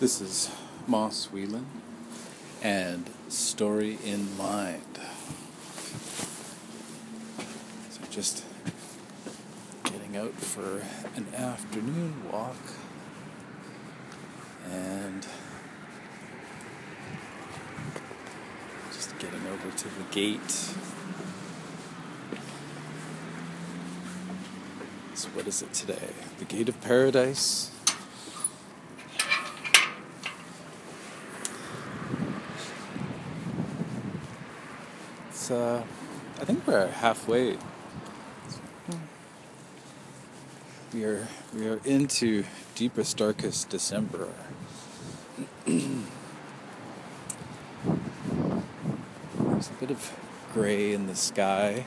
This is Moss Whelan and Story in Mind. So just getting out for an afternoon walk and just getting over to the gate. So what is it today? The Gate of Paradise. Uh I think we're halfway. We are we are into deepest darkest December. There's a bit of gray in the sky.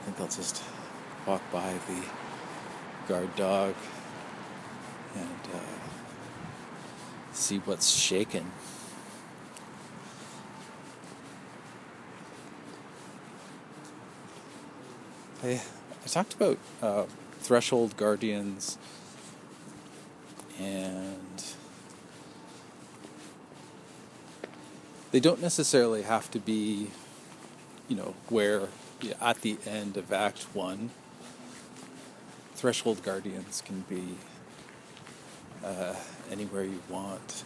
I think I'll just walk by the guard dog and uh, see what's shaking. I, I talked about uh, threshold guardians and they don't necessarily have to be, you know, where at the end of Act One. Threshold guardians can be uh, anywhere you want.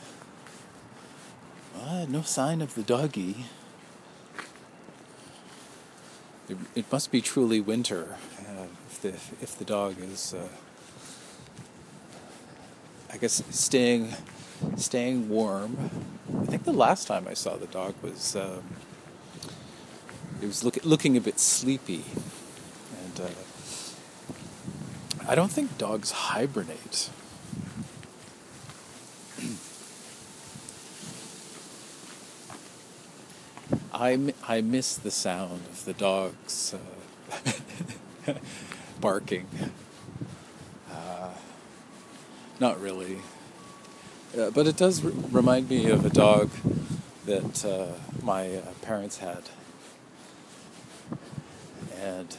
Uh, no sign of the doggy. It, it must be truly winter uh, if the if the dog is, uh, I guess, staying staying warm. I think the last time I saw the dog was um, it was look, looking a bit sleepy, and uh, I don't think dogs hibernate. I, I miss the sound of the dogs uh, barking. Uh, not really. Uh, but it does remind me of a dog that uh, my uh, parents had. And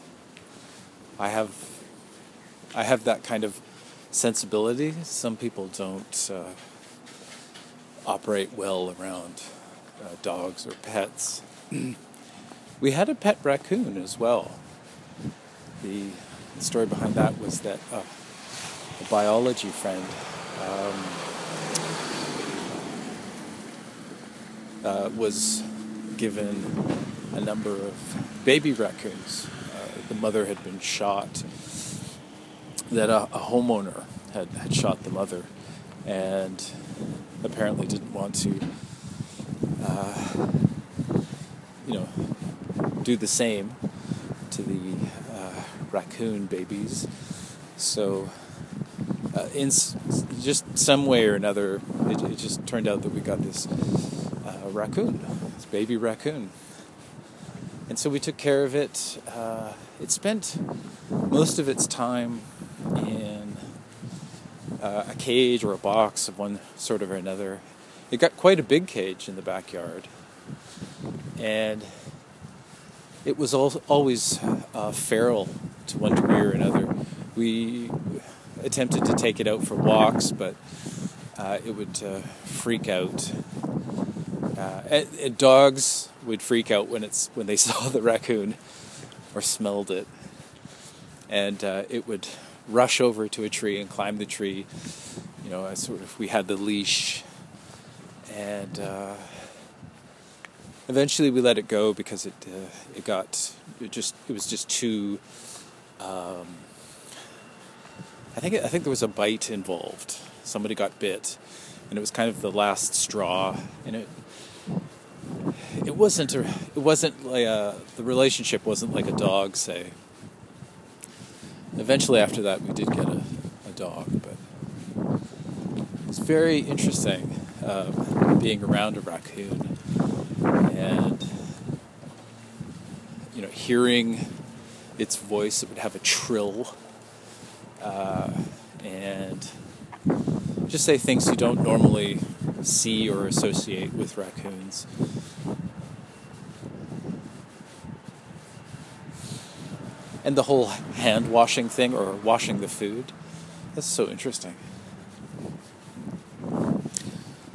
I have I have that kind of sensibility. Some people don't uh, operate well around dogs or pets. We had a pet raccoon as well. The story behind that was that uh, a biology friend um, uh, was given a number of baby raccoons. Uh, the mother had been shot, that a, a homeowner had, had shot the mother and apparently didn't want to uh, you know, do the same to the uh, raccoon babies. So, uh, in s- just some way or another, it, it, just turned out that we got this uh, raccoon, this baby raccoon. And so we took care of it. Uh, it spent most of its time in uh, a cage or a box of one sort or another. It got quite a big cage in the backyard and it was al- always uh, feral to one degree or another. We attempted to take it out for walks, but uh, it would uh, freak out. Uh, and, and dogs would freak out when it's when they saw the raccoon or smelled it, and uh, it would rush over to a tree and climb the tree. You know, sort of we had the leash, and uh, eventually we let it go because it uh, it got it just it was just too. Um, I think I think there was a bite involved. Somebody got bit, and it was kind of the last straw. And it it wasn't a, it wasn't like a, the relationship wasn't like a dog say. Eventually, after that, we did get a, a dog, but it's very interesting uh, being around a raccoon and you know hearing its voice it would have a trill. Uh, and just say things you don't normally see or associate with raccoons. And the whole hand washing thing or washing the food that's so interesting.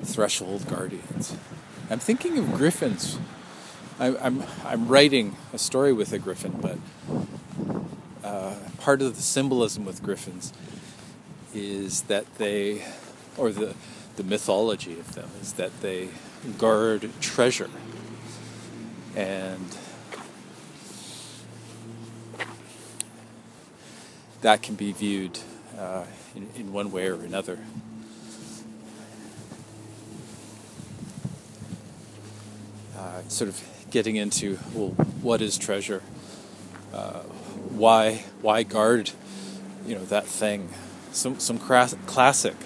Threshold guardians. I'm thinking of griffins. I, I'm I'm writing a story with a griffin, but uh, part of the symbolism with griffins is that they, or the the mythology of them is that they guard treasure and that can be viewed uh, in, in one way or another. Uh, sort of getting into well, what is treasure? Uh, why why guard you know that thing? Some some crass, classic,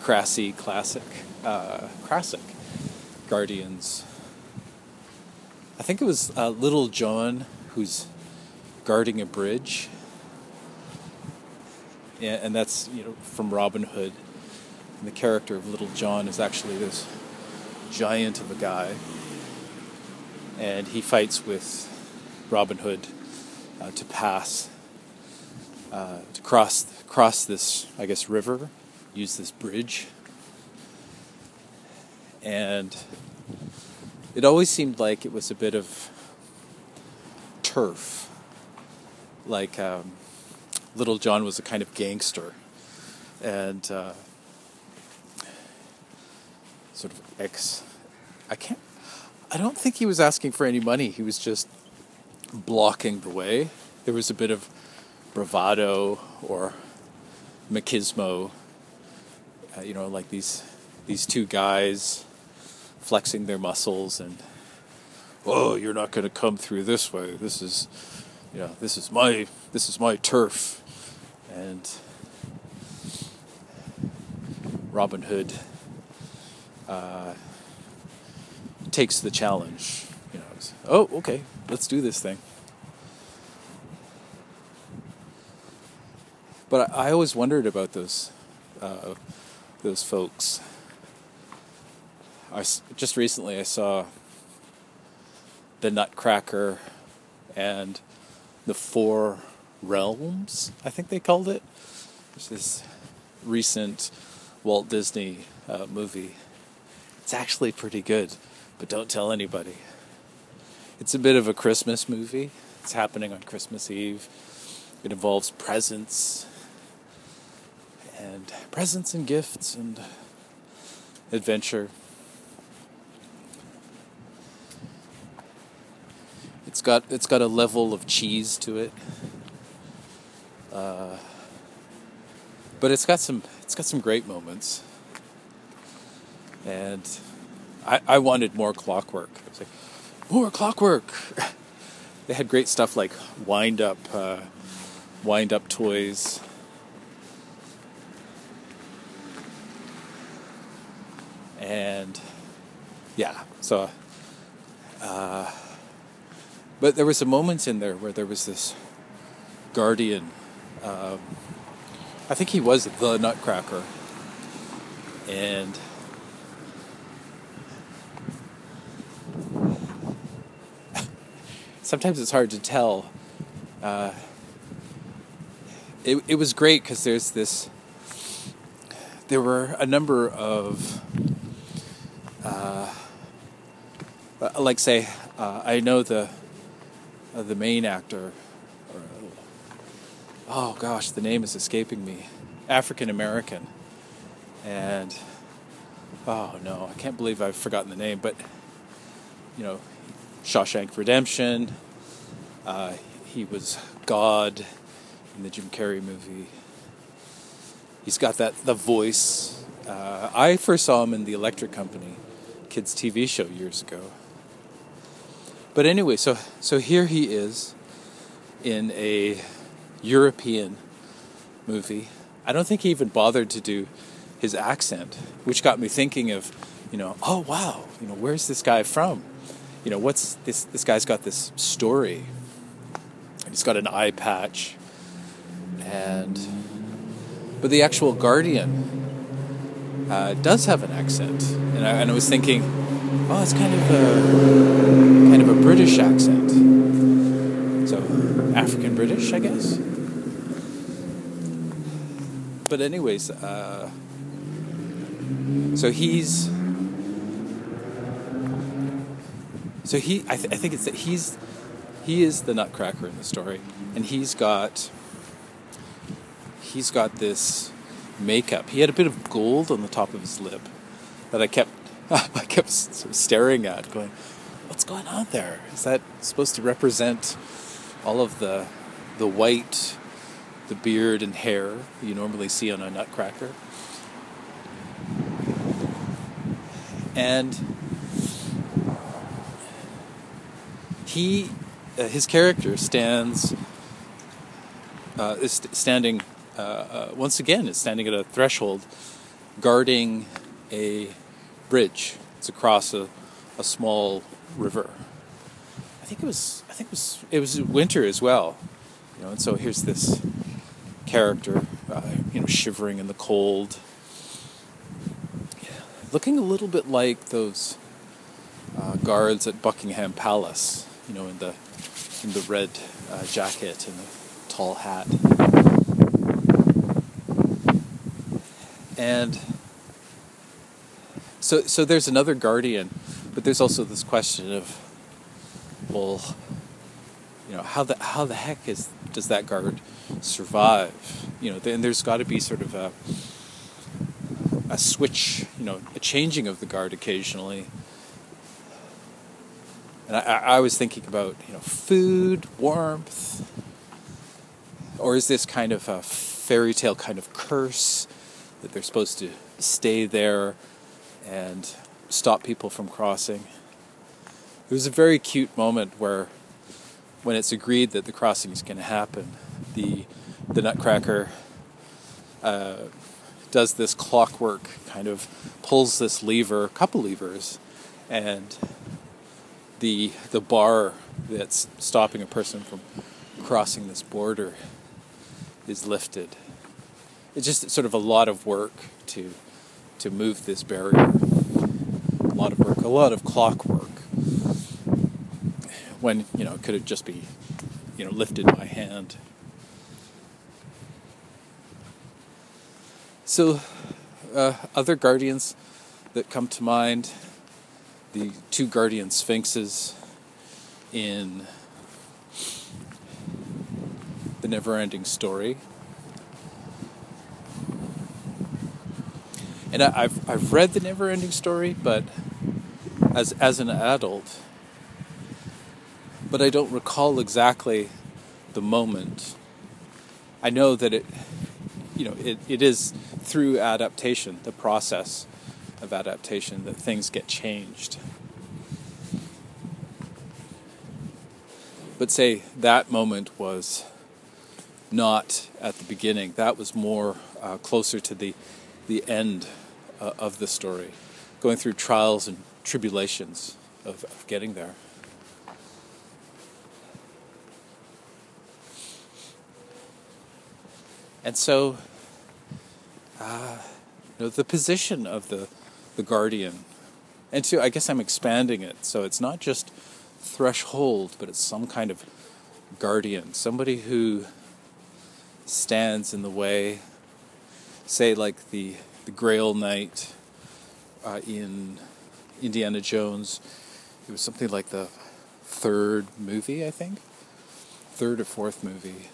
crassy classic, uh, classic guardians. I think it was uh, Little John who's guarding a bridge and that's you know from Robin Hood. And the character of Little John is actually this giant of a guy, and he fights with Robin Hood uh, to pass uh, to cross cross this I guess river, use this bridge, and it always seemed like it was a bit of turf, like. Um, Little John was a kind of gangster and uh, sort of ex. I can't. I don't think he was asking for any money. He was just blocking the way. There was a bit of bravado or machismo. Uh, you know, like these these two guys flexing their muscles and, oh, you're not going to come through this way. This is, you know, this is my this is my turf and Robin Hood uh, takes the challenge. You know, oh, okay, let's do this thing. But I, I always wondered about those uh, those folks. I just recently I saw the Nutcracker and the Four Realms, I think they called it. There's this recent Walt Disney uh, movie. It's actually pretty good, but don't tell anybody. It's a bit of a Christmas movie. It's happening on Christmas Eve. It involves presents and presents and gifts and adventure. It's got it's got a level of cheese to it. Uh, but it's got some it's got some great moments, and I, I wanted more clockwork. Was like, more clockwork. they had great stuff like wind up uh, wind up toys. And yeah, so uh, but there was some moments in there where there was this guardian um, I think he was the Nutcracker, and sometimes it's hard to tell. Uh, it it was great because there's this. There were a number of, uh, like say, uh, I know the uh, the main actor oh gosh, the name is escaping me. African American. And oh no, I can't believe I've forgotten the name, but you know, Shawshank Redemption. Uh, he was God in the Jim Carrey movie. He's got that the voice. Uh, I first saw him in the Electric Company kids TV show years ago. But anyway, so so here he is in a European movie. I don't think he even bothered to do his accent, which got me thinking of, you know, oh wow, you know, where's this guy from? You know, what's this? This guy's got this story. And he's got an eye patch, and but the actual Guardian uh, does have an accent, and I, and I was thinking, oh, it's kind of a kind of a British accent. So African British, I guess. But anyways, uh, So he's. So he, I, th- I think it's that he's, he is the Nutcracker in the story, and he's got. He's got this makeup. He had a bit of gold on the top of his lip that I kept, I kept staring at, going, "What's going on there? Is that supposed to represent all of the, the white, the beard and hair you normally see on a Nutcracker?" and he uh, his character stands uh, is standing uh, uh, once again is standing at a threshold guarding a bridge. It's across a, a small river. I think it was i think it was it was winter as well you know and so here's this character uh, you know shivering in the cold. Looking a little bit like those uh, guards at Buckingham Palace, you know, in the in the red uh, jacket and the tall hat. And so so there's another guardian, but there's also this question of well, you know, how the how the heck is does that guard survive? You know, and there's got to be sort of a a switch, you know, a changing of the guard occasionally. And I, I was thinking about, you know, food, warmth, or is this kind of a fairy tale kind of curse that they're supposed to stay there and stop people from crossing? It was a very cute moment where, when it's agreed that the crossing is going to happen, the the Nutcracker uh, does this clockwork kind of pulls this lever, a couple levers, and the the bar that's stopping a person from crossing this border is lifted. It's just sort of a lot of work to to move this barrier. A lot of work, a lot of clockwork. When you know it could have just be, you know, lifted by hand. So, uh, other guardians that come to mind the two guardian sphinxes in the never ending story. And I, have I've read the never ending story, but as, as an adult, but I don't recall exactly the moment. I know that it, you know, it, it is through adaptation, the process of adaptation, that things get changed. But say that moment was not at the beginning, that was more uh, closer to the, the end uh, of the story, going through trials and tribulations of, of getting there. And so uh, you know, the position of the, the guardian. And so I guess I'm expanding it. So it's not just threshold, but it's some kind of guardian, somebody who stands in the way, say, like the, the Grail Knight uh, in Indiana Jones. It was something like the third movie, I think. Third or fourth movie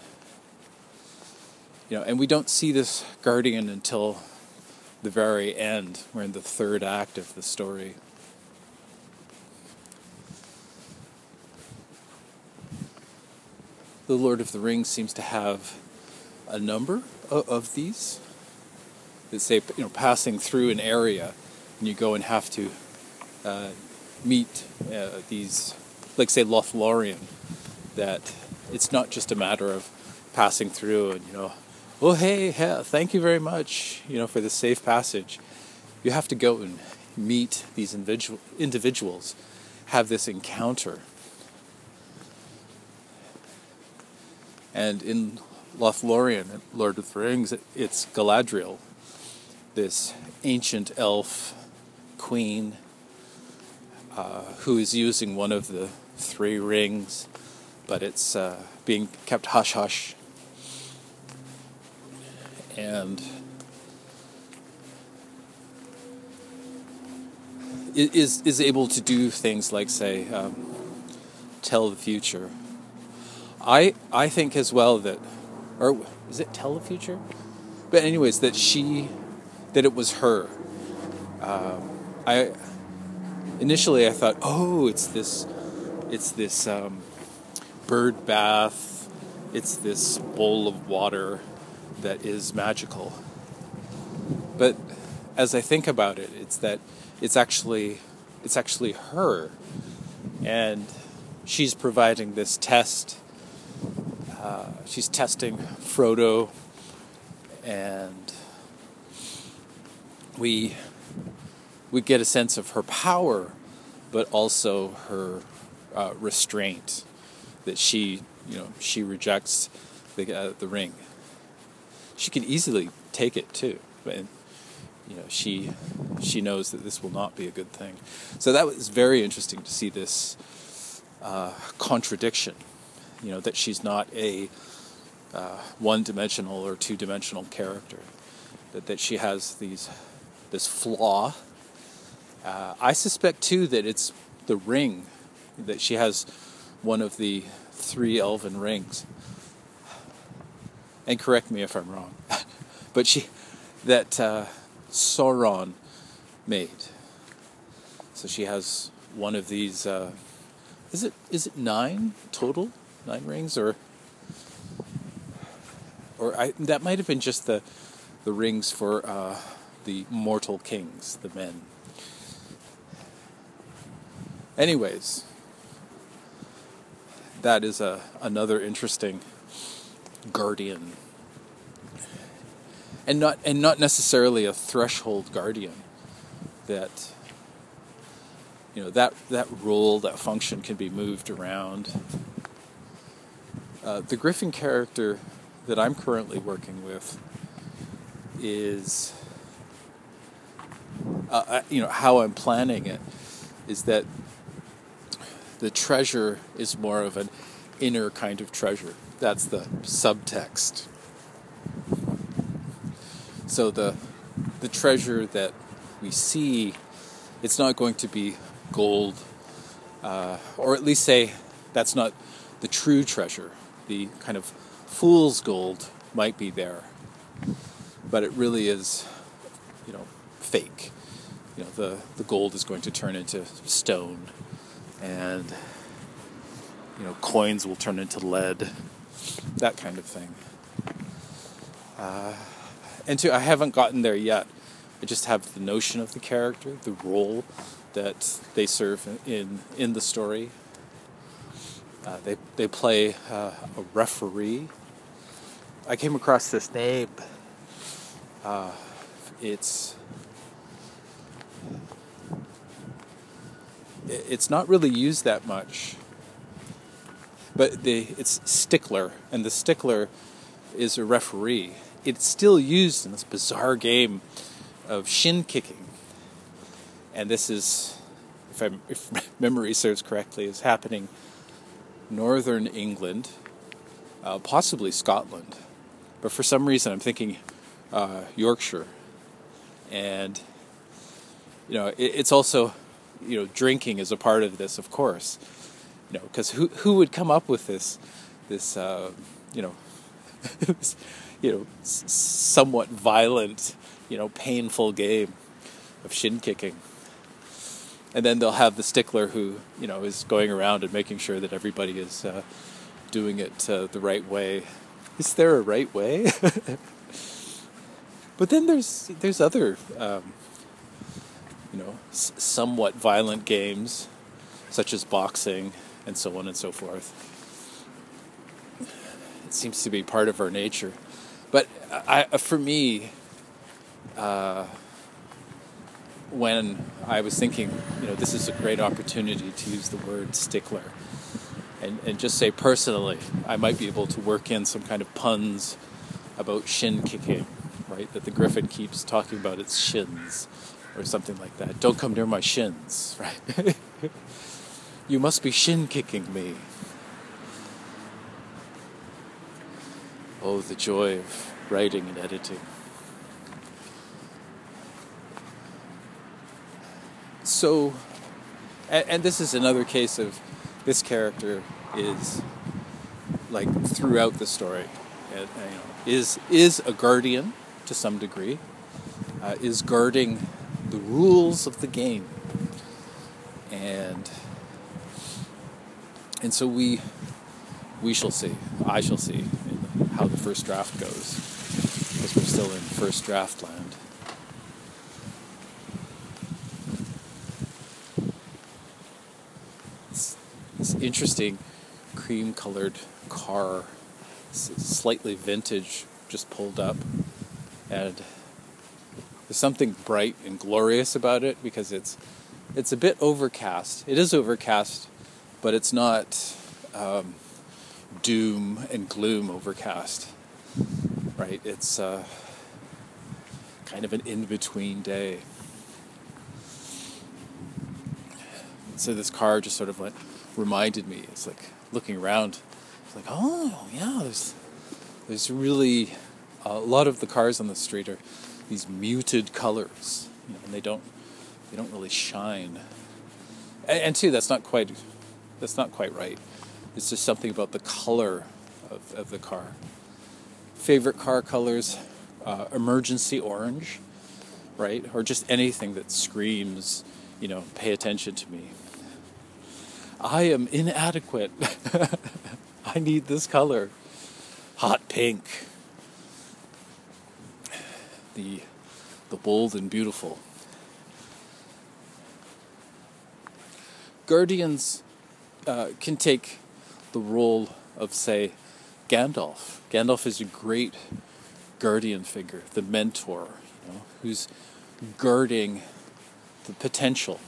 you know, and we don't see this guardian until the very end. We're in the third act of the story. The Lord of the Rings seems to have a number of, of these that say, you know, passing through an area, and you go and have to uh, meet uh, these, like say Lothlorien, that it's not just a matter of passing through and you know well, hey, thank you very much, you know, for the safe passage. You have to go and meet these individual, individuals, have this encounter. And in Lothlorien, Lord of the Rings, it's Galadriel, this ancient elf queen uh, who is using one of the three rings, but it's uh, being kept hush hush and is is able to do things like say um, tell the future. I I think as well that, or is it tell the future? But anyways, that she, that it was her. Um, I initially I thought, oh, it's this, it's this um, bird bath, it's this bowl of water that is magical. But as I think about it, it's that it's actually it's actually her, and she's providing this test. Uh, she's testing Frodo, and we we get a sense of her power, but also her uh, restraint that she you know she rejects the uh, the ring. She can easily take it too, but you know she she knows that this will not be a good thing. So that was very interesting to see this uh, contradiction. You know that she's not a uh, one-dimensional or two-dimensional character. That that she has these this flaw. Uh, I suspect too that it's the ring that she has one of the three elven rings. And correct me if I'm wrong, but she that uh, Sauron made. So she has one of these. Uh, is it is it nine total? Nine rings, or or I, that might have been just the the rings for uh, the mortal kings, the men. Anyways, that is a another interesting guardian. And not and not necessarily a threshold guardian that you know that that role that function can be moved around. Uh, the griffin character that i'm currently working with is uh, uh you know how i'm planning it is that the treasure is more of an inner kind of treasure that's the subtext so the the treasure that we see, it's not going to be gold, uh, or at least say that's not the true treasure. The kind of fool's gold might be there, but it really is, you know, fake. You know, the the gold is going to turn into stone, and you know, coins will turn into lead, that kind of thing. Uh, and two, I haven't gotten there yet. I just have the notion of the character, the role that they serve in in the story. Uh, they they play uh, a referee. I came across this name. Uh, it's it's not really used that much, but it's stickler, and the stickler is a referee it's still used in this bizarre game of shin kicking. And this is, if, I'm, if memory serves correctly, is happening northern England, uh, possibly Scotland. But for some reason, I'm thinking uh, Yorkshire. And, you know, it, it's also, you know, drinking is a part of this, of course. You know, because who, who would come up with this, this, uh, you know, you know, somewhat violent, you know, painful game of shin kicking. And then they'll have the stickler who, you know, is going around and making sure that everybody is uh, doing it uh, the right way. Is there a right way? but then there's there's other, um, you know, s- somewhat violent games, such as boxing and so on and so forth. It seems to be part of our nature. But I, for me, uh, when I was thinking, you know, this is a great opportunity to use the word stickler, and, and just say personally, I might be able to work in some kind of puns about shin kicking, right? That the griffin keeps talking about its shins, or something like that. Don't come near my shins, right? You must be shin kicking me. Oh, the joy of writing and editing. so, and, and this is another case of this character is like throughout the story, and, you know, is is a guardian to some degree, uh, is guarding the rules of the game, and and so we we shall see. I shall see how the first draft goes, because we're still in first draft land. It's interesting, cream-colored car, slightly vintage, just pulled up, and there's something bright and glorious about it because it's it's a bit overcast. It is overcast, but it's not. Um, doom and gloom overcast. Right? It's uh, kind of an in between day. So this car just sort of like reminded me. It's like looking around. It's like, oh yeah, there's there's really a lot of the cars on the street are these muted colors, you know, and they don't they don't really shine. And, and two, that's not quite that's not quite right. It's just something about the color of, of the car. Favorite car colors uh, emergency orange, right? Or just anything that screams, you know, pay attention to me. I am inadequate. I need this color. Hot pink. The, the bold and beautiful. Guardians uh, can take the role of, say, Gandalf. Gandalf is a great guardian figure, the mentor, you know, who's guarding the potential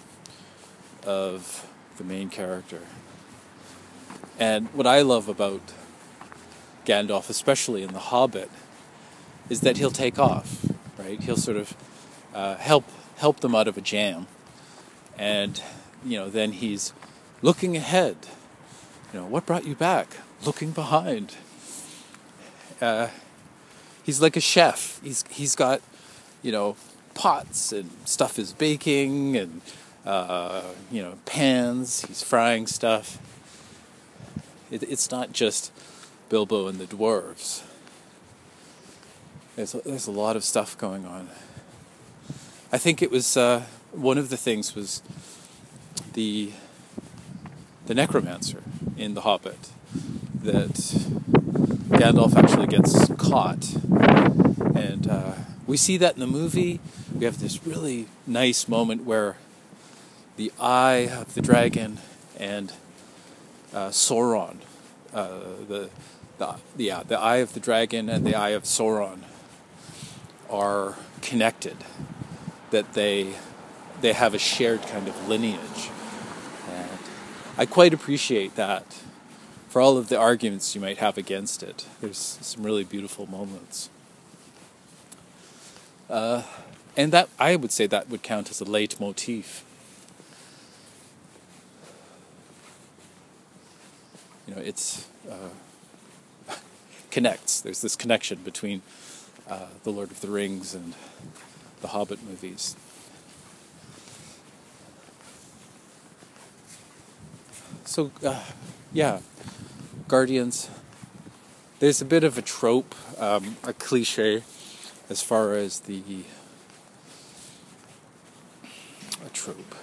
of the main character. And what I love about Gandalf, especially in The Hobbit, is that he'll take off, right? He'll sort of uh, help help them out of a jam, and you know then he's looking ahead you know, what brought you back? Looking behind. Uh, he's like a chef. He's he's got, you know, pots and stuff is baking and uh, you know pans. He's frying stuff. It, it's not just Bilbo and the dwarves. There's there's a lot of stuff going on. I think it was uh, one of the things was the the necromancer in The Hobbit that Gandalf actually gets caught. And uh, we see that in the movie. We have this really nice moment where the eye of the dragon and uh, Sauron, uh, the, the, yeah, the eye of the dragon and the eye of Sauron are connected, that they, they have a shared kind of lineage. I quite appreciate that for all of the arguments you might have against it. There's some really beautiful moments. Uh, and that I would say that would count as a leitmotif. You know, it's uh, connects. There's this connection between uh, the Lord of the Rings and the Hobbit movies. So, uh, yeah, Guardians. There's a bit of a trope, um, a cliche, as far as the a trope,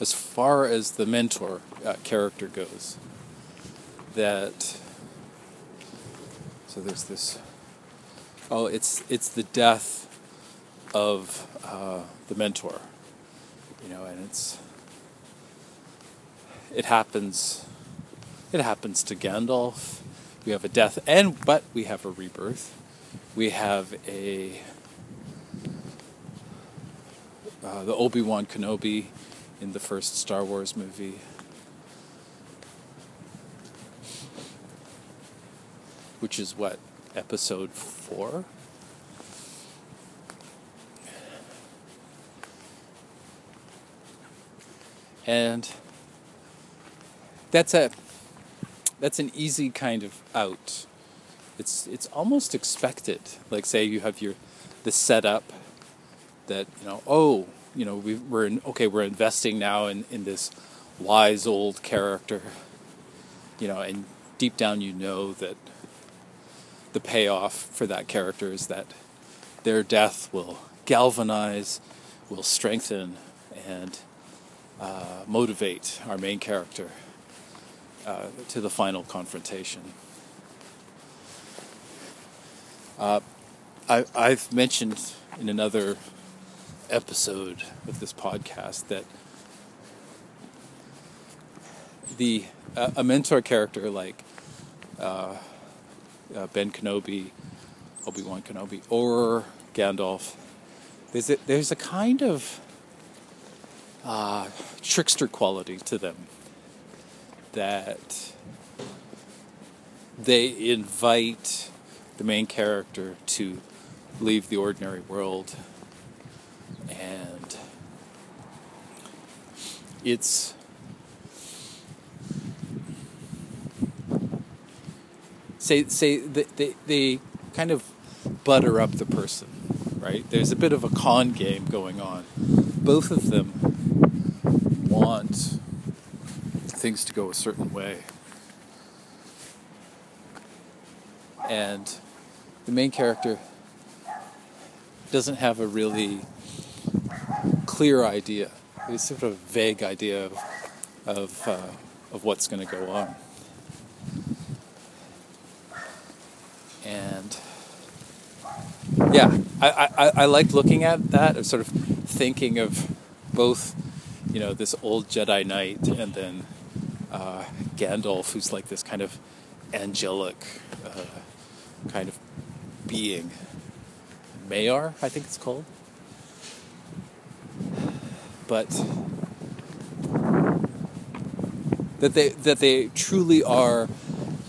as far as the mentor uh, character goes. That so there's this. Oh, it's it's the death of uh, the mentor, you know, and it's it happens it happens to Gandalf. We have a death and but we have a rebirth. We have a uh, the Obi-Wan Kenobi in the first Star Wars movie. Which is what episode 4? And that's a that's an easy kind of out. It's it's almost expected. Like say you have your the setup that you know. Oh, you know, we, we're in, okay. We're investing now in in this wise old character, you know, and deep down you know that the payoff for that character is that their death will galvanize, will strengthen, and uh, motivate our main character uh, to the final confrontation. Uh, I, I've mentioned in another episode of this podcast that the uh, a mentor character like uh, uh, Ben Kenobi, Obi Wan Kenobi, or Gandalf, there's a, there's a kind of uh, trickster quality to them that they invite the main character to leave the ordinary world. And it's say say they, they, they kind of butter up the person right? There's a bit of a con game going on. Both of them want things to go a certain way and the main character doesn't have a really clear idea. It's sort of a vague idea of of, uh, of what's going to go on. And yeah, I, I, I like looking at that. I'm sort of thinking of both, you know, this old Jedi Knight and then uh, Gandalf, who's like this kind of angelic uh, kind of being. Maiar, I think it's called. But that they that they truly are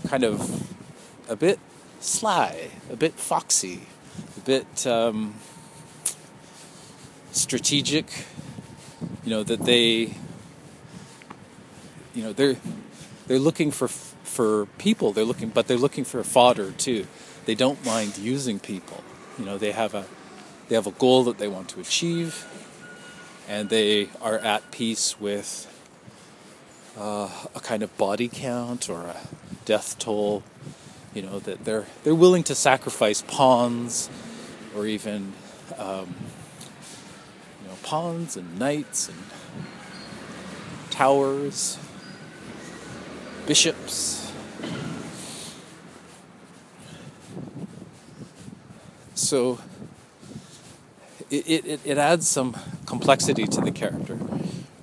kind of a bit sly, a bit foxy, a bit um, strategic. You know that they, you know they're they're looking for for people. They're looking, but they're looking for fodder too. They don't mind using people. You know, they have a they have a goal that they want to achieve, and they are at peace with uh, a kind of body count or a death toll. You know that they're they're willing to sacrifice pawns, or even um, you know pawns and knights and towers, bishops so it, it, it adds some complexity to the character.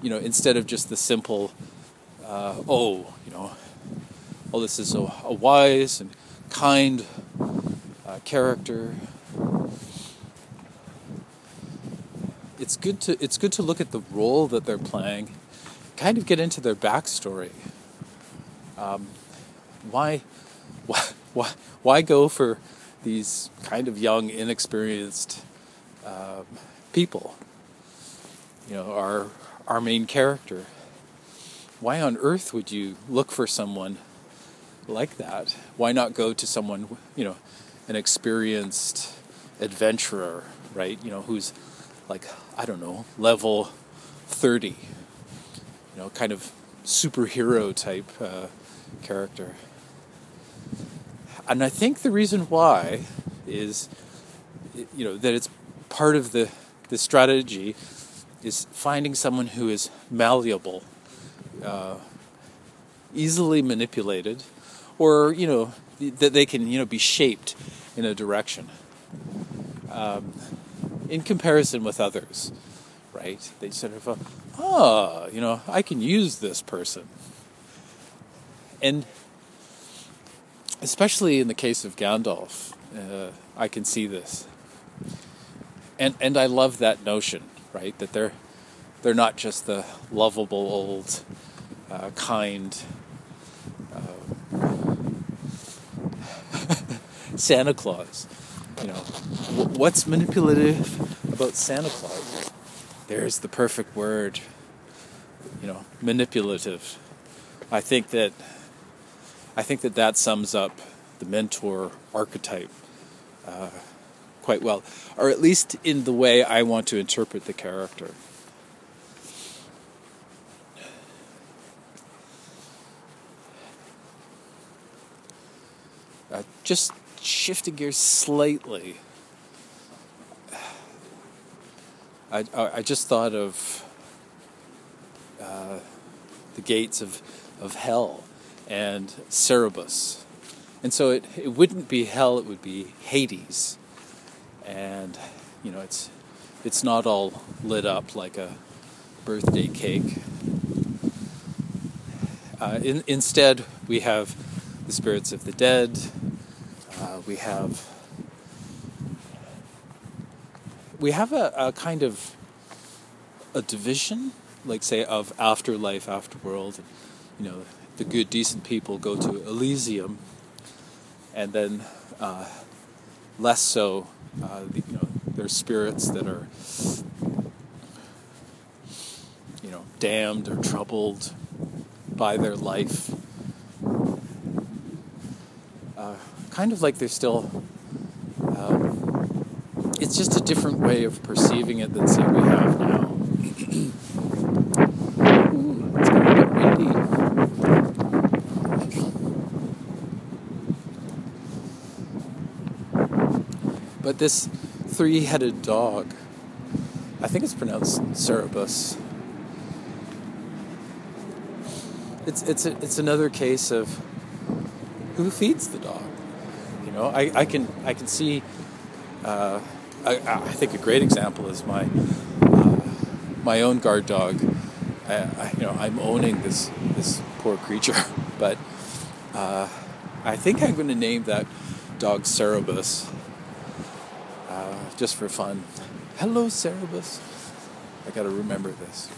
You know, instead of just the simple, uh, oh, you know, oh, this is a, a wise and kind uh, character. It's good to it's good to look at the role that they're playing, kind of get into their backstory. Um, why, why, why, why go for these kind of young, inexperienced um, people. You know, our our main character. Why on earth would you look for someone like that? Why not go to someone, you know, an experienced adventurer, right? You know, who's like I don't know, level thirty. You know, kind of superhero type uh, character. And I think the reason why is, you know, that it's part of the, the strategy is finding someone who is malleable, uh, easily manipulated, or, you know, that they can, you know, be shaped in a direction. Um, in comparison with others, right? They sort of, ah, oh, you know, I can use this person. And especially in the case of Gandalf, uh, I can see this, and and I love that notion, right? That they're they're not just the lovable old, uh, kind uh, Santa Claus. You know, w- what's manipulative about Santa Claus? There's the perfect word. You know, manipulative. I think that I think that that sums up the mentor archetype uh, quite well, or at least in the way I want to interpret the character. Uh, just shifting gears slightly. I, I just thought of uh, the gates of, of hell and Cerberus. And so it, it wouldn't be hell, it would be Hades. And, you know, it's, it's not all lit up like a birthday cake. Uh, in, instead, we have the spirits of the dead. Uh, we have we have a, a, kind of a division, like say of afterlife, afterworld. You know, the good, decent people go to Elysium, and then uh, less so. Uh, the, you know, there's spirits that are you know damned or troubled by their life kind of like they're still. Um, it's just a different way of perceiving it than say we have now. Ooh, it's going to get windy. But this three-headed dog, I think it's pronounced Cerberus. It's it's a, it's another case of who feeds the dog You know, I, I can I can see. Uh, I, I, think a great example is my uh, my own guard dog. I, I, you know, I'm owning this this poor creature, but uh, I think I'm going to name that dog Cerberus, uh, just for fun. Hello, Cerberus. I got to remember this.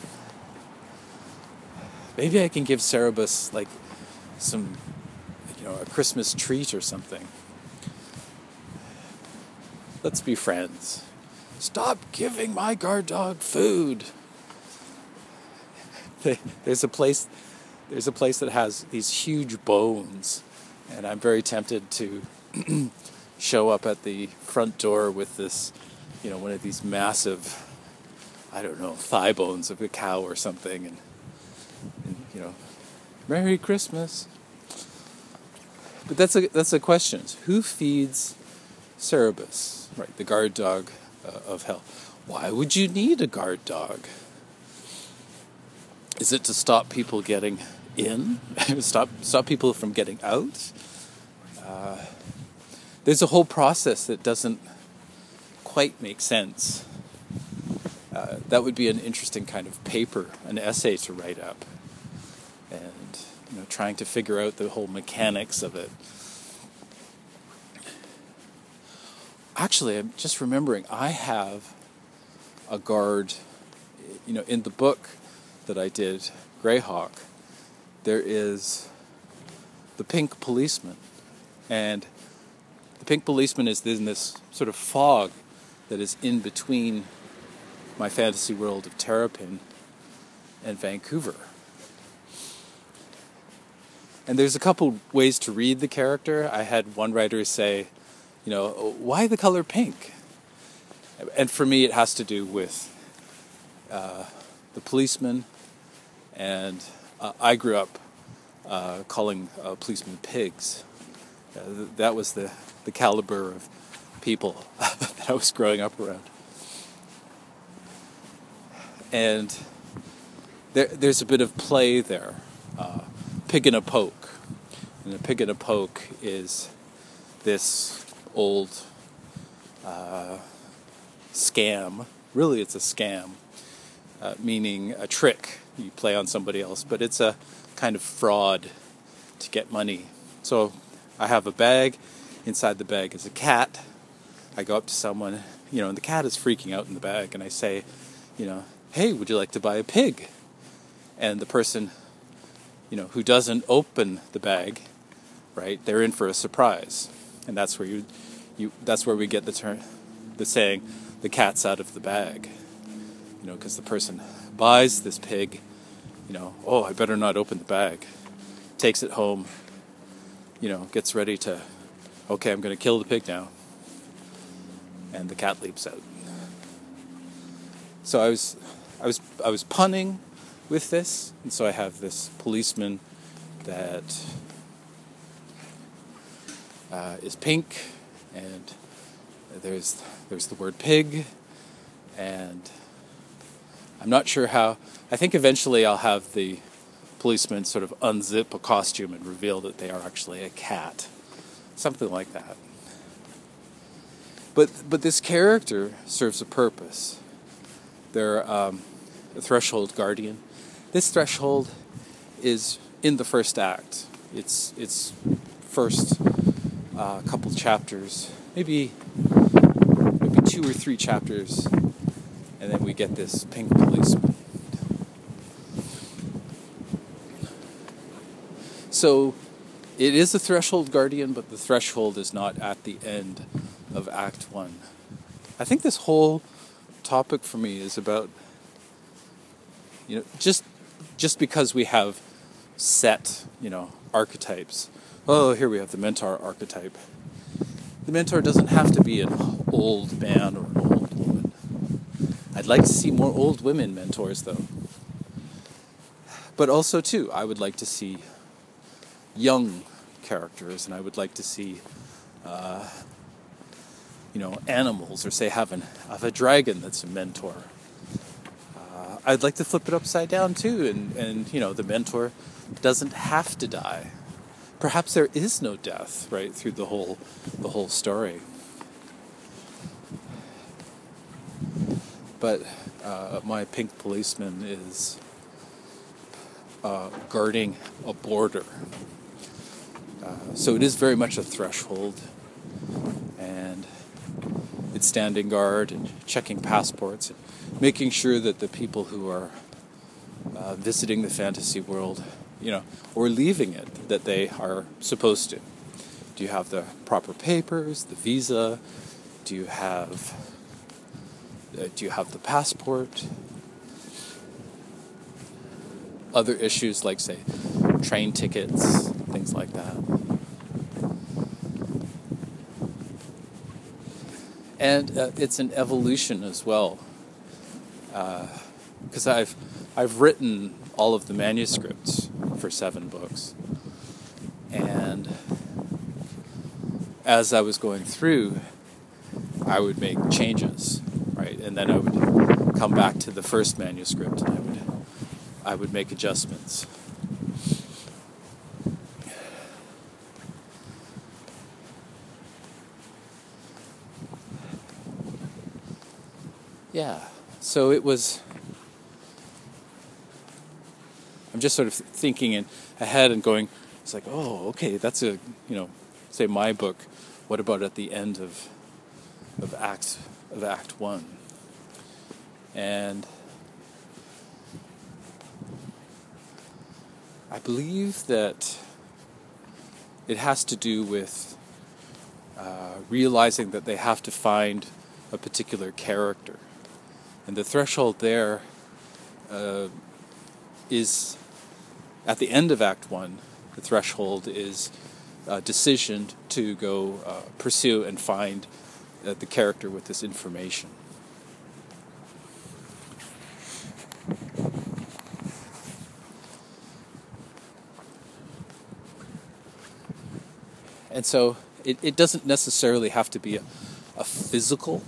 Maybe I can give Cerberus like some, you know, a Christmas treat or something. Let's be friends. Stop giving my guard dog food. There's a place there's a place that has these huge bones and I'm very tempted to show up at the front door with this, you know, one of these massive I don't know, thigh bones of a cow or something and, and you know, Merry Christmas. But that's a that's a question. Who feeds Cerberus? right? The guard dog uh, of hell. Why would you need a guard dog? Is it to stop people getting in? stop stop people from getting out? Uh, there's a whole process that doesn't quite make sense. Uh, that would be an interesting kind of paper, an essay to write up, and you know, trying to figure out the whole mechanics of it. actually, I'm just remembering, I have a guard, you know, in the book that I did, Greyhawk, there is the pink policeman. And the pink policeman is in this sort of fog that is in between my fantasy world of Terrapin and Vancouver. And there's a couple ways to read the character. I had one writer say, you know, why the color pink? And for me, it has to do with uh, the policeman, and uh, I grew up uh, calling uh, policemen pigs. That was the, the caliber of people that I was growing up around. And there, there's a bit of play there. Uh, pig in a poke. And a pig in a poke is this old uh, scam. Really, it's a scam, uh, meaning a trick you play on somebody else, but it's a kind of fraud to get money. So I have a bag. Inside the bag is a cat. I go up to someone, you know, and the cat is freaking out in the bag, and I say, you know, hey, would you like to buy a pig? And the person, you know, who doesn't open the bag, right, they're in for a surprise and that's where you, you that's where we get the term, the saying, the cat's out of the bag. You know, because the person buys this pig, you know, oh, I better not open the bag, takes it home, you know, gets ready to, okay, I'm going to kill the pig now. and the cat leaps out. So I was, I was, I was punning with this, and so I have this policeman that uh, is pink, and there's there's the word pig, and I'm not sure how. I think eventually I'll have the policeman sort of unzip a costume and reveal that they are actually a cat, something like that. But but this character serves a purpose. They're um, a threshold guardian. This threshold is in the first act. It's it's first uh, couple chapters, maybe maybe two or three chapters, and then we get this pink policeman. So it is a threshold guardian, but the threshold is not at the end of Act One. I think this whole topic for me is about you know just just because we have set you know archetypes. Oh here we have the mentor archetype. The mentor doesn't have to be an old man or an old woman. I'd like to see more old women mentors though. But also too i would like to see young characters and i would like to see uh, you know, animals, or say have, an, have a dragon that's a mentor. Uh, I'd like to flip it upside down too, and, and you know, the mentor doesn't have to die. Perhaps there is no death, right, through the whole the whole story. But uh, my pink policeman is uh, guarding a border. So it is very much a threshold and it's standing guard and checking passports and making sure that the people who are uh, visiting the fantasy world, you know, or leaving it, that they are supposed to. Do you have the proper papers, the visa? Do you have uh, do you have the passport? Other issues like say train tickets, things like that. and uh, it's an evolution as well. Because uh, I've I've written all of the manuscripts for seven books, and as I was going through, I would make changes, right, and then I would come back to the first manuscript and I would I would make adjustments. Yeah, so it was. I'm just sort of thinking in, ahead and going, it's like, oh, okay, that's a, you know, say my book. What about at the end of, of Act of Act One? And I believe that it has to do with uh, realizing that they have to find a particular character and the threshold there uh, is at the end of Act One. The threshold is a decision to go uh, pursue and find uh, the character with this information. And so it, it doesn't necessarily have to be a, a physical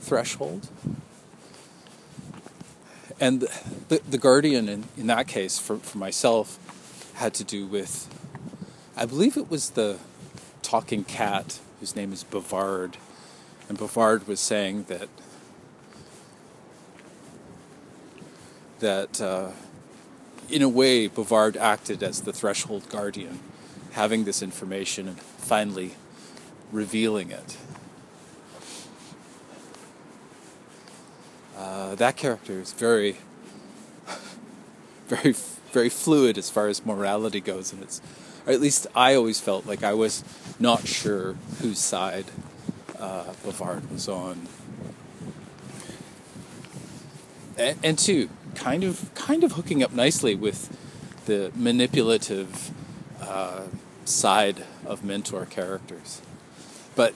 threshold and the, the guardian in, in that case for, for myself had to do with i believe it was the talking cat whose name is bavard. And bavard was saying that that uh, in a way bavard acted as the threshold guardian having this information and finally revealing it Uh, that character is very, very, very fluid as far as morality goes, and it's, or at least I always felt like I was not sure whose side uh, Bavard was on. And, and two, kind of, kind of hooking up nicely with the manipulative uh, side of mentor characters, but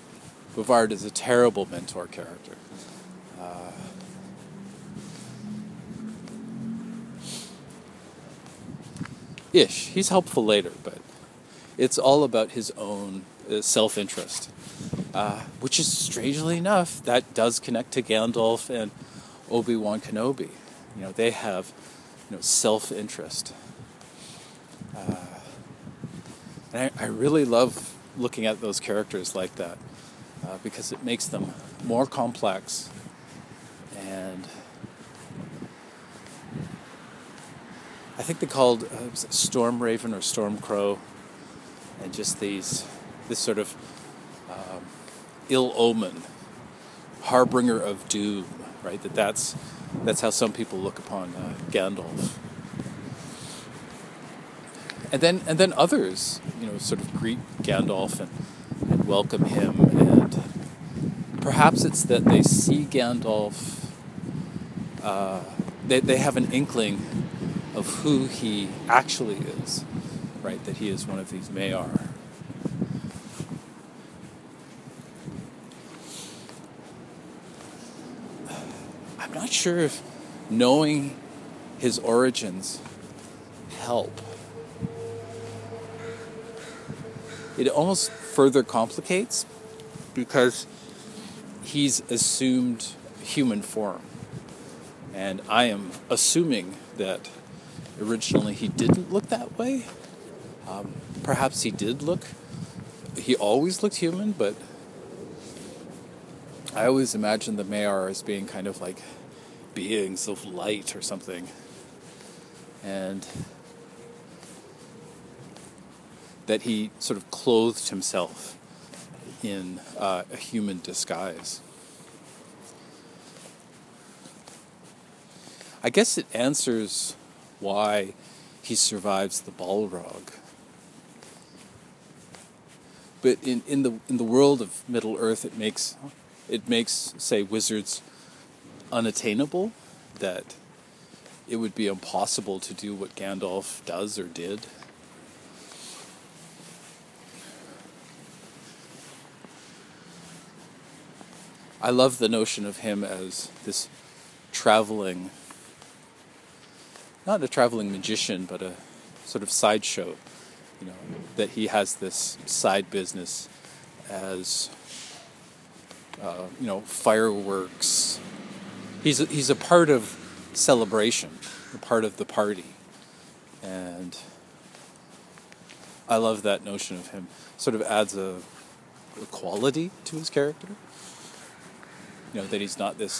Bavard is a terrible mentor character. Ish. He's helpful later, but it's all about his own uh, self interest. Uh, which is strangely enough, that does connect to Gandalf and Obi Wan Kenobi. You know, they have you know, self interest. Uh, and I, I, really love looking at those characters like that uh, because it makes them more complex and I think they called uh, Storm Raven or Storm Crow and just these this sort of um, ill omen harbinger of doom right? That that's that's how some people look upon uh, Gandalf. And then and then others, you know, sort of greet Gandalf and, and welcome him, and perhaps it's that they see Gandalf. Uh, they they have an inkling of who he actually is, right? That he is one of these Maiar. I'm not sure if knowing his origins help it almost further complicates because he's assumed human form. And I am assuming that originally he didn't look that way. Um, perhaps he did look, he always looked human, but I always imagine the Maiar as being kind of like beings of light or something. And that he sort of clothed himself in uh, a human disguise. I guess it answers why he survives the Balrog. But in, in the in the world of Middle Earth, it makes it makes say wizards unattainable. That it would be impossible to do what Gandalf does or did. I love the notion of him as this traveling, not a traveling magician, but a sort of sideshow. You know, that he has this side business as, uh, you know, fireworks. He's a, he's a part of celebration, a part of the party, and I love that notion of him. Sort of adds a, a quality to his character. You know, that he's not this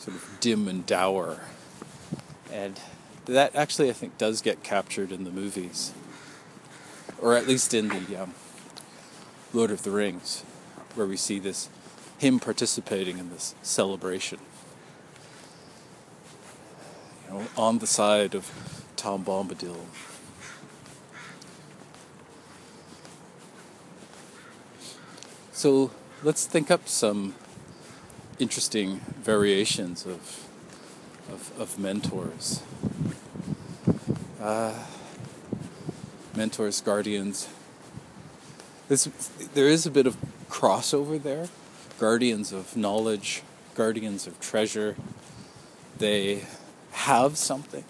sort of dim and dour. And that actually, I think, does get captured in the movies, or at least in the um, Lord of the Rings, where we see this him participating in this celebration. You know, on the side of Tom Bombadil. So let's think up some interesting variations of of, of mentors. Uh, mentors, guardians. There's, there is a bit of crossover there. Guardians of knowledge, guardians of treasure. They have something.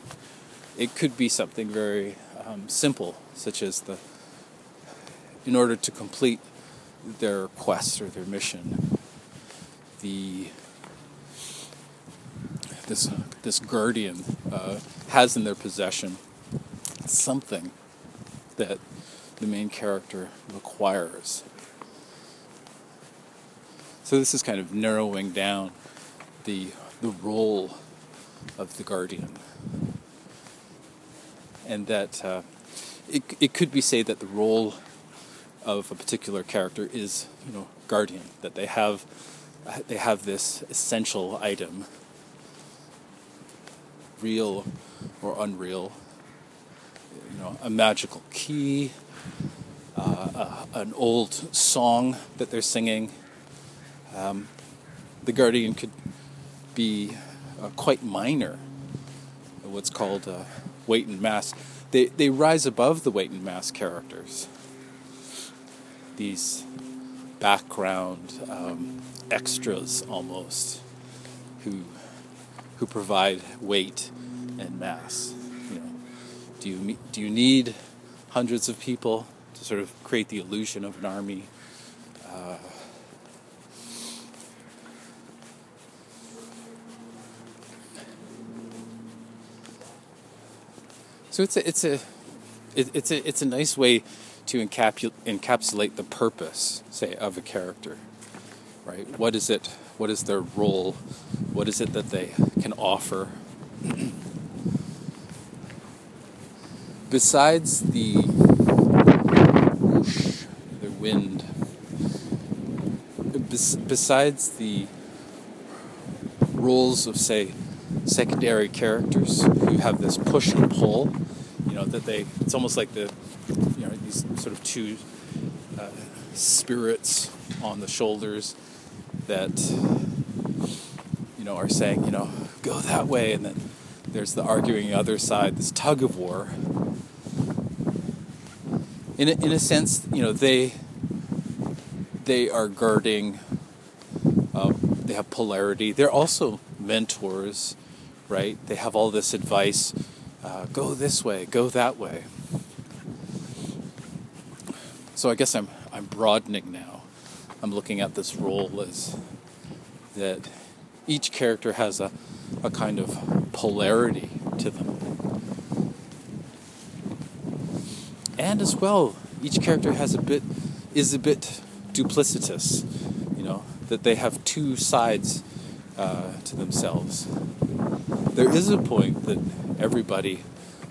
It could be something very um, simple, such as the, in order to complete their quest or their mission, the this this guardian uh, has in their possession something that the main character requires. So this is kind of narrowing down the the role of the guardian, and that uh, it it could be said that the role of a particular character is you know guardian that they have they have this essential item, real or unreal, you know, a magical key, uh, an old song that they're singing. Um, the guardian could be uh, quite minor, what's called weight and mass. They, they rise above the weight and mass characters. These background um, extras almost who who provide weight and mass. You know, do you do you need hundreds of people to sort of create the illusion of an army? Uh, so it's a it's a it, it's a it's a nice way to encapsulate the purpose, say, of a character. Right? What is it? What is their role? What is it that they can offer? Besides the whoosh, the wind, besides the roles of, say, secondary characters who have this push and pull, you know, that they, it's almost like the, you know, these sort of two uh, spirits on the shoulders that you know are saying you know go that way. And then there's the arguing other side this tug of war. In a, in a sense you know they they are guarding uh, they have polarity. They're also mentors right? They have all this advice uh, go this way go that way. So i guess i'm i'm broadening now I'm looking at this role as that each character has a, a kind of polarity to them. And as well, each character has a bit is a bit duplicitous, you know, that they have two sides uh, to themselves. There is a point that everybody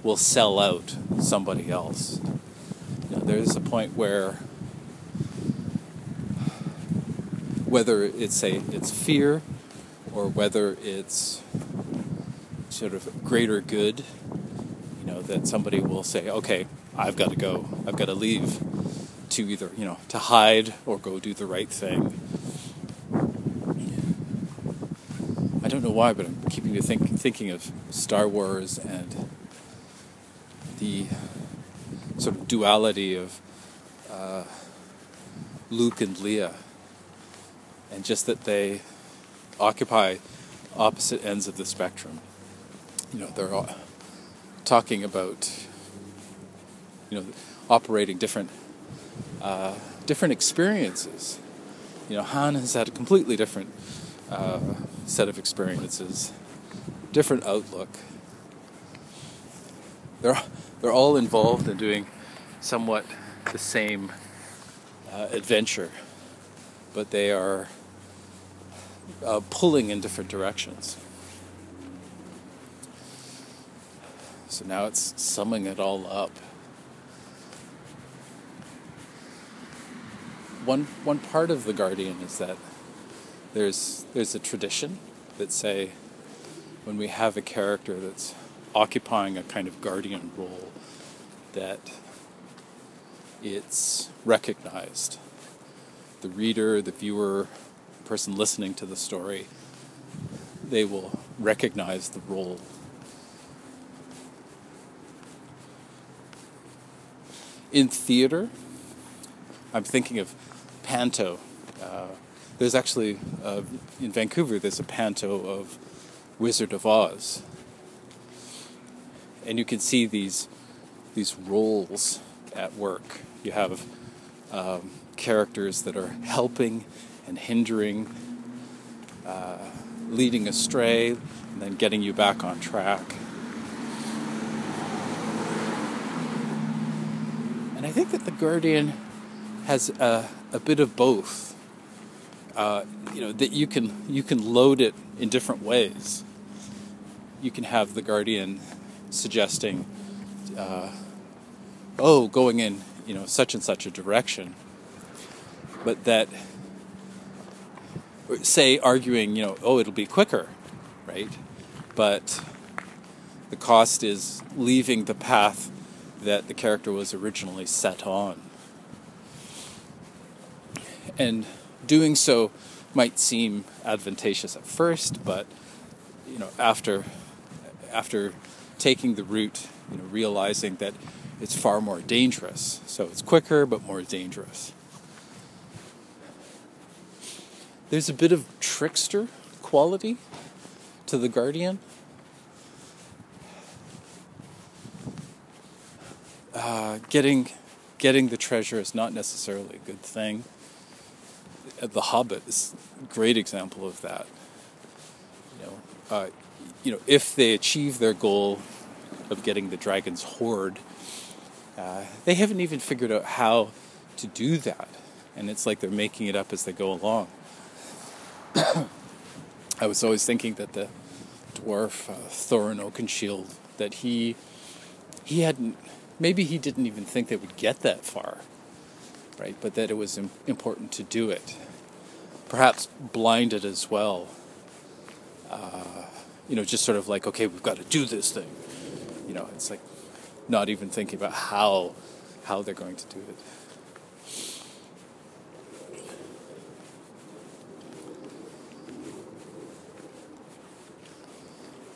will sell out somebody else. You know, there is a point where whether it's a it's fear or whether it's sort of greater good you know that somebody will say okay i've got to go. I've got to leave to either you know to hide or go do the right thing. I don't know why but i'm keeping you think, thinking of star wars and the sort of duality of uh, luke and leia and just that they occupy opposite ends of the spectrum. You know, they're all talking about, you know, operating different, uh, different experiences. You know, Han has had a completely different uh, set of experiences, different outlook. They're they're all involved in doing somewhat the same uh, adventure, but they are uh, pulling in different directions. So now it's summing it all up. One one part of the Guardian is that there's there's a tradition that say when we have a character that's occupying a kind of guardian role that it's recognized. The reader, the viewer, person listening to the story, they will recognize the role. In theater, I'm thinking of panto. Uh, there's actually, uh, in Vancouver, there's a panto of Wizard of Oz. And you can see these, these roles at work. You have um, characters that are helping and hindering, uh, leading astray, and then getting you back on track. And I think that the Guardian has a, a bit of both. Uh, you know that you can you can load it in different ways. You can have the Guardian suggesting, uh, "Oh, going in you know such and such a direction," but that say arguing, you know, oh, it'll be quicker, right? But the cost is leaving the path that the character was originally set on. And doing so might seem advantageous at first, but you know, after after taking the route, you know, realizing that it's far more dangerous. So it's quicker but more dangerous. There's a bit of trickster quality to the Guardian. Uh, getting getting the treasure is not necessarily a good thing. Uh, the Hobbit is a great example of that. You know, uh, you know, if they achieve their goal of getting the dragon's hoard, uh, they haven't even figured out how to do that, and it's like they're making it up as they go along. I was always thinking that the dwarf uh, Thorin Oakenshield that he he hadn't maybe he didn't even think they would get that far, right? But that it was Im- important to do it. Perhaps blinded as well. Uh, you know, just sort of like, okay, we've got to do this thing. You know, it's like not even thinking about how how they're going to do it.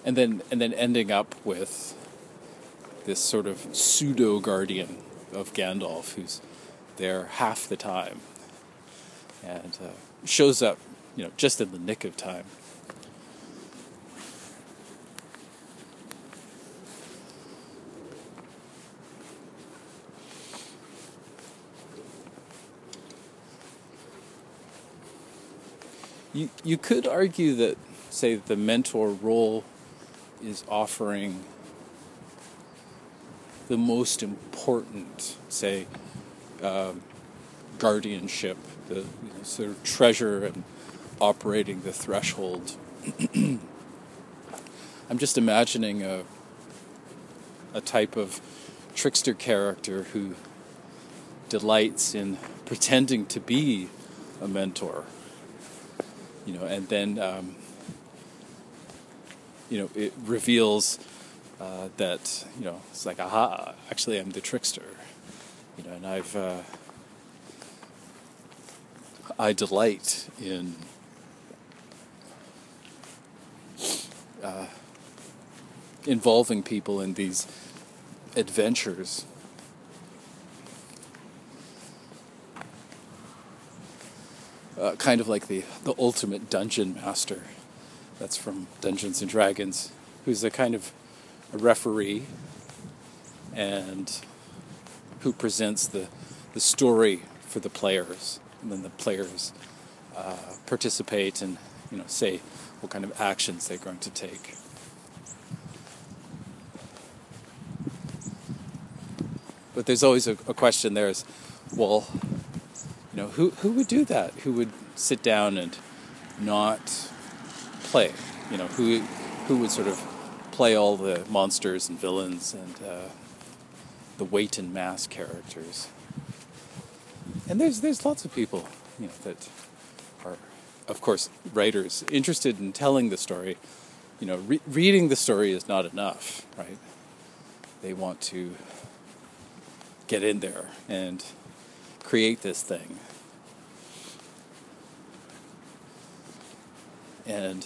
And then and then ending up with this sort of pseudo guardian of Gandalf who's there half the time and uh, shows up, you know, just in the nick of time. You, you could argue that, say, the mentor role is offering the most important, say, um, guardianship, the you know, sort of treasure and operating the threshold. I'm just imagining a a type of trickster character who delights in pretending to be a mentor. You know, and then um, you know it reveals uh, that you know it's like aha actually I'm the trickster. You know and I've uh, I delight in uh, involving people in these adventures. Uh, kind of like the the ultimate dungeon master that's from Dungeons and Dragons who's a kind of a referee and who presents the, the story for the players. And then the players uh, participate and you know say what kind of actions they're going to take. But there's always a, a question there is, well, you know, who, who would do that? Who would sit down and not play? You know, who, who would sort of play all the monsters and villains and uh, the weight and mass characters. And there's there's lots of people, you know, that are, of course, writers interested in telling the story. You know, re- reading the story is not enough, right? They want to get in there and create this thing. And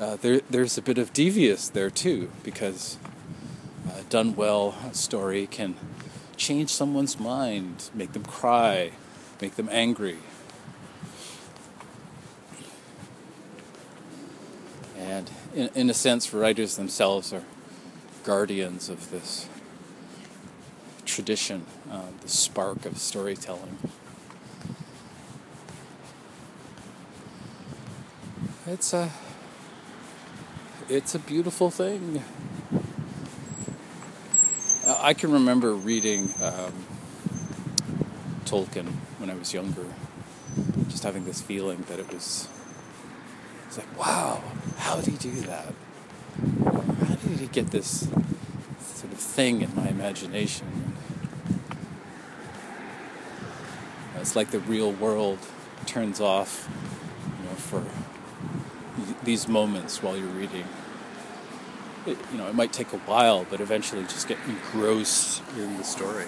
uh, there, there's a bit of devious there too, because uh, done well, story can change someone's mind, make them cry, make them angry. And in, in a sense, writers themselves are guardians of this tradition, uh, the spark of storytelling. It's a it's a beautiful thing. I can remember reading um, Tolkien when I was younger, just having this feeling that it was, it's like, wow, how did he do that? How did he get this sort of thing in my imagination? It's like the real world turns off, you know, for these moments while you're reading it, you know, it might take a while, but eventually just get engrossed in the story.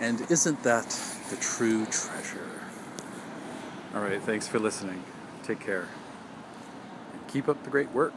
And isn't that the true treasure? All right, thanks for listening. Take care. And keep up the great work.